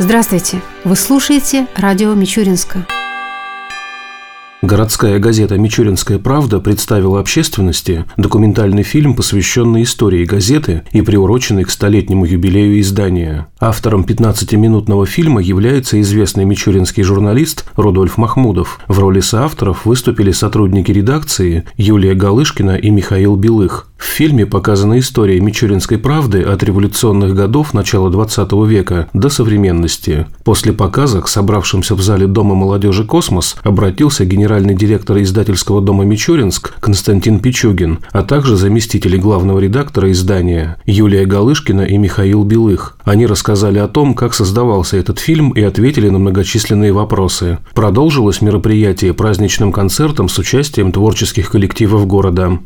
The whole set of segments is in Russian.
Здравствуйте! Вы слушаете радио Мичуринска. Городская газета «Мичуринская правда» представила общественности документальный фильм, посвященный истории газеты и приуроченный к столетнему юбилею издания. Автором 15-минутного фильма является известный мичуринский журналист Рудольф Махмудов. В роли соавторов выступили сотрудники редакции Юлия Галышкина и Михаил Белых. В фильме показана история Мичуринской правды от революционных годов начала XX века до современности. После показа к собравшимся в зале Дома молодежи «Космос» обратился генеральный директор издательского дома «Мичуринск» Константин Пичугин, а также заместители главного редактора издания Юлия Галышкина и Михаил Белых. Они рассказали о том, как создавался этот фильм и ответили на многочисленные вопросы. Продолжилось мероприятие праздничным концертом с участием творческих коллективов города.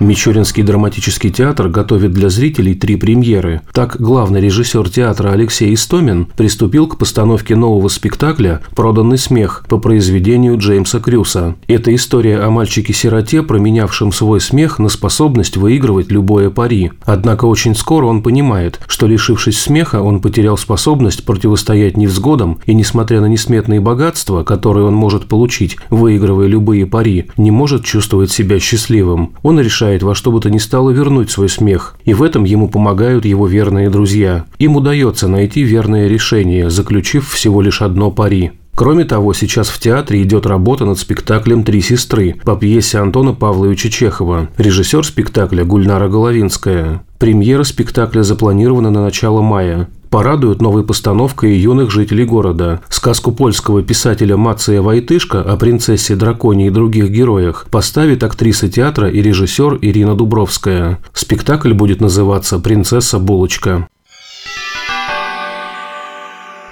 Мичуринский драматический театр готовит для зрителей три премьеры. Так, главный режиссер театра Алексей Истомин приступил к постановке нового спектакля «Проданный смех» по произведению Джеймса Крюса. Это история о мальчике-сироте, променявшем свой смех на способность выигрывать любое пари. Однако очень скоро он понимает, что лишившись смеха, он потерял способность противостоять невзгодам и, несмотря на несметные богатства, которые он может получить, выигрывая любые пари, не может чувствовать себя счастливым. Он решает решает во что бы то ни стало вернуть свой смех, и в этом ему помогают его верные друзья. Им удается найти верное решение, заключив всего лишь одно пари. Кроме того, сейчас в театре идет работа над спектаклем «Три сестры» по пьесе Антона Павловича Чехова, режиссер спектакля Гульнара Головинская. Премьера спектакля запланирована на начало мая порадуют новой постановкой юных жителей города. Сказку польского писателя Мация Войтышка о принцессе драконе и других героях поставит актриса театра и режиссер Ирина Дубровская. Спектакль будет называться «Принцесса Булочка».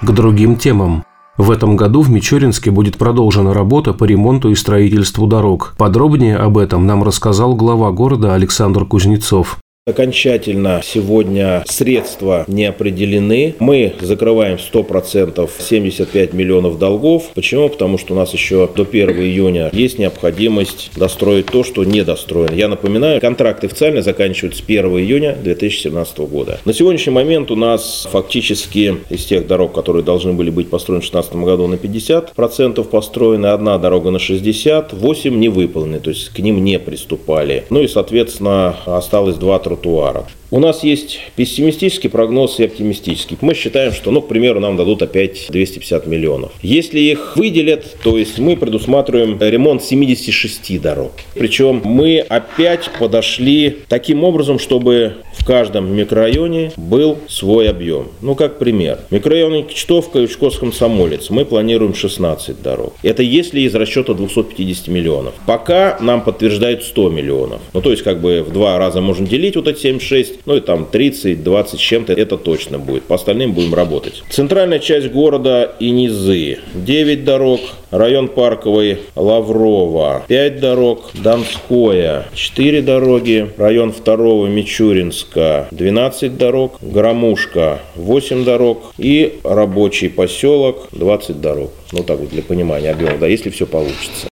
К другим темам. В этом году в Мичуринске будет продолжена работа по ремонту и строительству дорог. Подробнее об этом нам рассказал глава города Александр Кузнецов. Окончательно сегодня средства не определены. Мы закрываем 100% 75 миллионов долгов. Почему? Потому что у нас еще до 1 июня есть необходимость достроить то, что не достроено. Я напоминаю, контракты официально заканчиваются 1 июня 2017 года. На сегодняшний момент у нас фактически из тех дорог, которые должны были быть построены в 2016 году, на 50% построены, одна дорога на 60, 8 не выполнены, то есть к ним не приступали. Ну и, соответственно, осталось два труда тротуара. У нас есть пессимистический прогноз и оптимистический. Мы считаем, что, ну, к примеру, нам дадут опять 250 миллионов. Если их выделят, то есть мы предусматриваем ремонт 76 дорог. Причем мы опять подошли таким образом, чтобы в каждом микрорайоне был свой объем. Ну, как пример. Микрорайон Кичтовка и Учкос Комсомолец. Мы планируем 16 дорог. Это если из расчета 250 миллионов. Пока нам подтверждают 100 миллионов. Ну, то есть, как бы в два раза можно делить вот эти 76 ну и там 30, 20 с чем-то, это точно будет. По остальным будем работать. Центральная часть города и низы. 9 дорог, район Парковый, Лаврова, 5 дорог, Донское, 4 дороги, район 2 Мичуринска, 12 дорог, Громушка, 8 дорог и рабочий поселок, 20 дорог. Ну так вот для понимания объема, да, если все получится.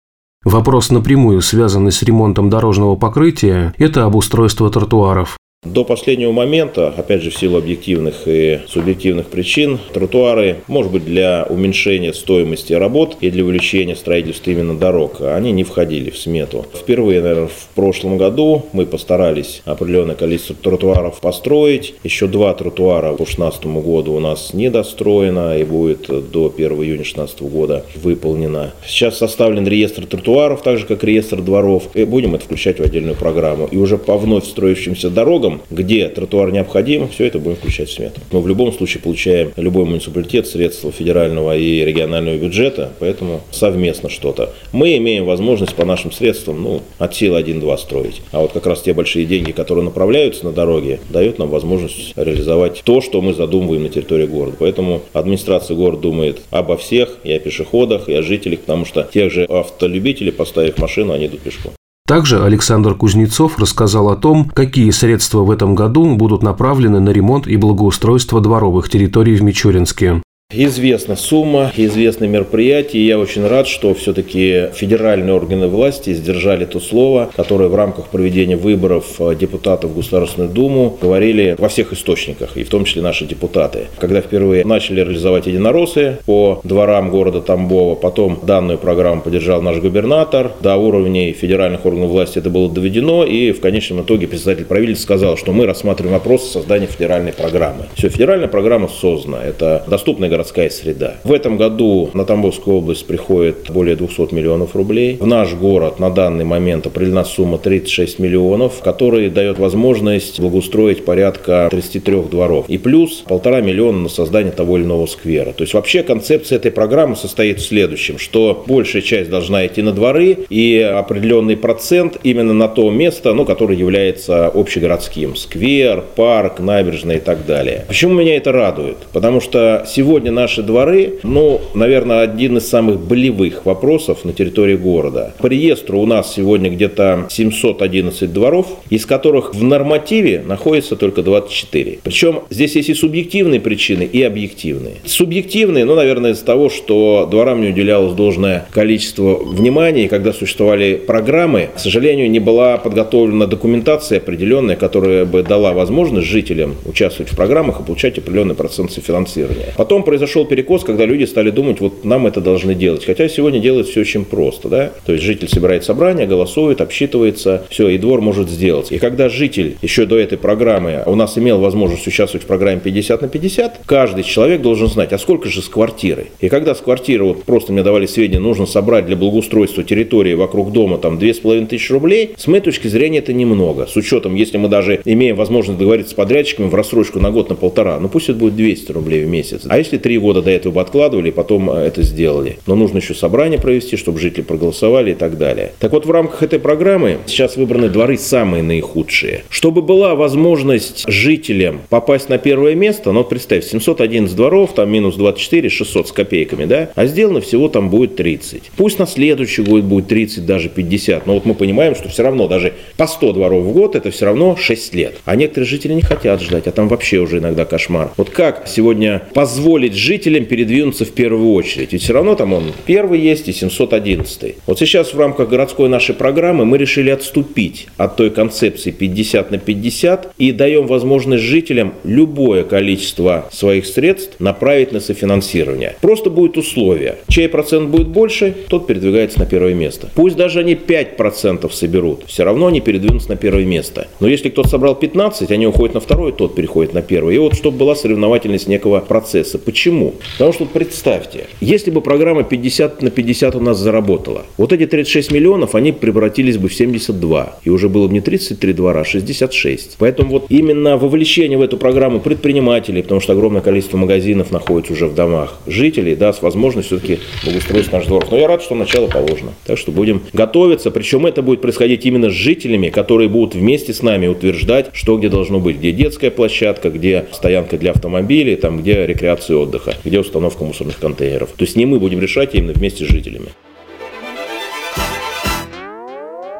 Вопрос напрямую связанный с ремонтом дорожного покрытия – это обустройство тротуаров. До последнего момента, опять же в силу объективных и субъективных причин, тротуары, может быть, для уменьшения стоимости работ и для увеличения строительства именно дорог, они не входили в смету. Впервые, наверное, в прошлом году мы постарались определенное количество тротуаров построить. Еще два тротуара по 2016 году у нас недостроено и будет до 1 июня 2016 года выполнено. Сейчас составлен реестр тротуаров, так же как реестр дворов, и будем это включать в отдельную программу. И уже по вновь строящимся дорогам где тротуар необходим, все это будем включать в смету. Мы в любом случае получаем любой муниципалитет средства федерального и регионального бюджета, поэтому совместно что-то. Мы имеем возможность по нашим средствам ну, от силы 1-2 строить. А вот как раз те большие деньги, которые направляются на дороги, дают нам возможность реализовать то, что мы задумываем на территории города. Поэтому администрация города думает обо всех, и о пешеходах, и о жителях, потому что тех же автолюбителей, поставив машину, они идут пешком. Также Александр Кузнецов рассказал о том, какие средства в этом году будут направлены на ремонт и благоустройство дворовых территорий в Мичуринске. Известна сумма, известны мероприятия. И я очень рад, что все-таки федеральные органы власти сдержали то слово, которое в рамках проведения выборов э, депутатов в Государственную Думу говорили во всех источниках, и в том числе наши депутаты. Когда впервые начали реализовать единороссы по дворам города Тамбова, потом данную программу поддержал наш губернатор, до уровней федеральных органов власти это было доведено, и в конечном итоге председатель правительства сказал, что мы рассматриваем вопрос создания федеральной программы. Все, федеральная программа создана. Это доступная городская среда. В этом году на Тамбовскую область приходит более 200 миллионов рублей. В наш город на данный момент определена сумма 36 миллионов, которая дает возможность благоустроить порядка 33 дворов. И плюс полтора миллиона на создание того или иного сквера. То есть вообще концепция этой программы состоит в следующем, что большая часть должна идти на дворы и определенный процент именно на то место, ну, которое является общегородским. Сквер, парк, набережная и так далее. Почему меня это радует? Потому что сегодня наши дворы, ну, наверное, один из самых болевых вопросов на территории города. По реестру у нас сегодня где-то 711 дворов, из которых в нормативе находится только 24. Причем здесь есть и субъективные причины, и объективные. Субъективные, ну, наверное, из-за того, что дворам не уделялось должное количество внимания, и когда существовали программы, к сожалению, не была подготовлена документация определенная, которая бы дала возможность жителям участвовать в программах и получать определенный процент софинансирования. Потом произошел перекос, когда люди стали думать, вот нам это должны делать. Хотя сегодня делать все очень просто, да? То есть житель собирает собрание, голосует, обсчитывается, все, и двор может сделать. И когда житель еще до этой программы у нас имел возможность участвовать в программе 50 на 50, каждый человек должен знать, а сколько же с квартиры. И когда с квартиры, вот просто мне давали сведения, нужно собрать для благоустройства территории вокруг дома там 2500 рублей, с моей точки зрения это немного. С учетом, если мы даже имеем возможность договориться с подрядчиками в рассрочку на год, на полтора, ну пусть это будет 200 рублей в месяц. А если три года до этого откладывали, потом э, это сделали. Но нужно еще собрание провести, чтобы жители проголосовали и так далее. Так вот, в рамках этой программы сейчас выбраны дворы самые наихудшие. Чтобы была возможность жителям попасть на первое место, ну, представь, 711 дворов, там минус 24, 600 с копейками, да, а сделано всего там будет 30. Пусть на следующий год будет 30, даже 50, но вот мы понимаем, что все равно даже по 100 дворов в год это все равно 6 лет. А некоторые жители не хотят ждать, а там вообще уже иногда кошмар. Вот как сегодня позволить жителям передвинуться в первую очередь? Ведь все равно там он первый есть и 711. Вот сейчас в рамках городской нашей программы мы решили отступить от той концепции 50 на 50 и даем возможность жителям любое количество своих средств направить на софинансирование. Просто будет условие. Чей процент будет больше, тот передвигается на первое место. Пусть даже они 5% соберут, все равно они передвинутся на первое место. Но если кто-то собрал 15, они уходят на второй, тот переходит на первый. И вот чтобы была соревновательность некого процесса. Почему? Потому что представьте, если бы программа 50 на 50 у нас заработала, вот эти 36 миллионов, они превратились бы в 72. И уже было бы не 33 двора, а 66. Поэтому вот именно вовлечение в эту программу предпринимателей, потому что огромное количество магазинов находится уже в домах, жителей даст возможность все-таки благоустроить наш двор. Но я рад, что начало положено. Так что будем готовиться. Причем это будет происходить именно с жителями, которые будут вместе с нами утверждать, что где должно быть, где детская площадка, где стоянка для автомобилей, там, где рекреация и отдыха, где установка мусорных контейнеров. То есть не мы будем решать, а именно вместе с жителями.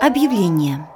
Объявление.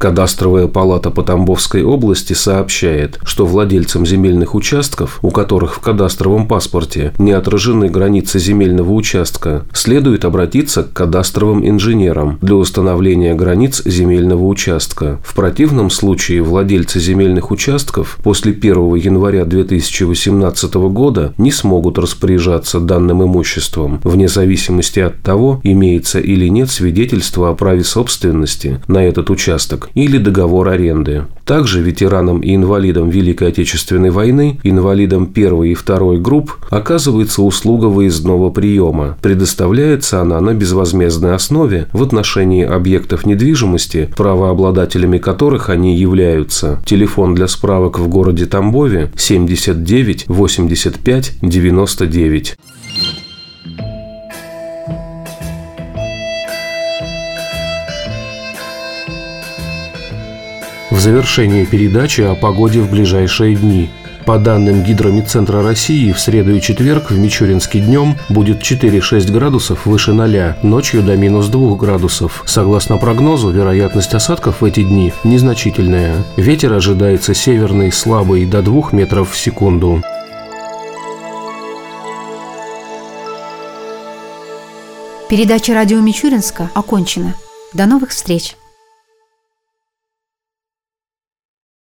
Кадастровая палата по Тамбовской области сообщает, что владельцам земельных участков, у которых в кадастровом паспорте не отражены границы земельного участка, следует обратиться к кадастровым инженерам для установления границ земельного участка. В противном случае владельцы земельных участков после 1 января 2018 года не смогут распоряжаться данным имуществом, вне зависимости от того, имеется или нет свидетельства о праве собственности на этот участок или договор аренды. Также ветеранам и инвалидам Великой Отечественной войны, инвалидам первой и второй групп оказывается услуга выездного приема. Предоставляется она на безвозмездной основе в отношении объектов недвижимости, правообладателями которых они являются. Телефон для справок в городе Тамбове 79 85 99. в завершении передачи о погоде в ближайшие дни. По данным Гидромедцентра России, в среду и четверг в Мичуринске днем будет 4-6 градусов выше 0, ночью до минус 2 градусов. Согласно прогнозу, вероятность осадков в эти дни незначительная. Ветер ожидается северный, слабый, до 2 метров в секунду. Передача «Радио Мичуринска» окончена. До новых встреч!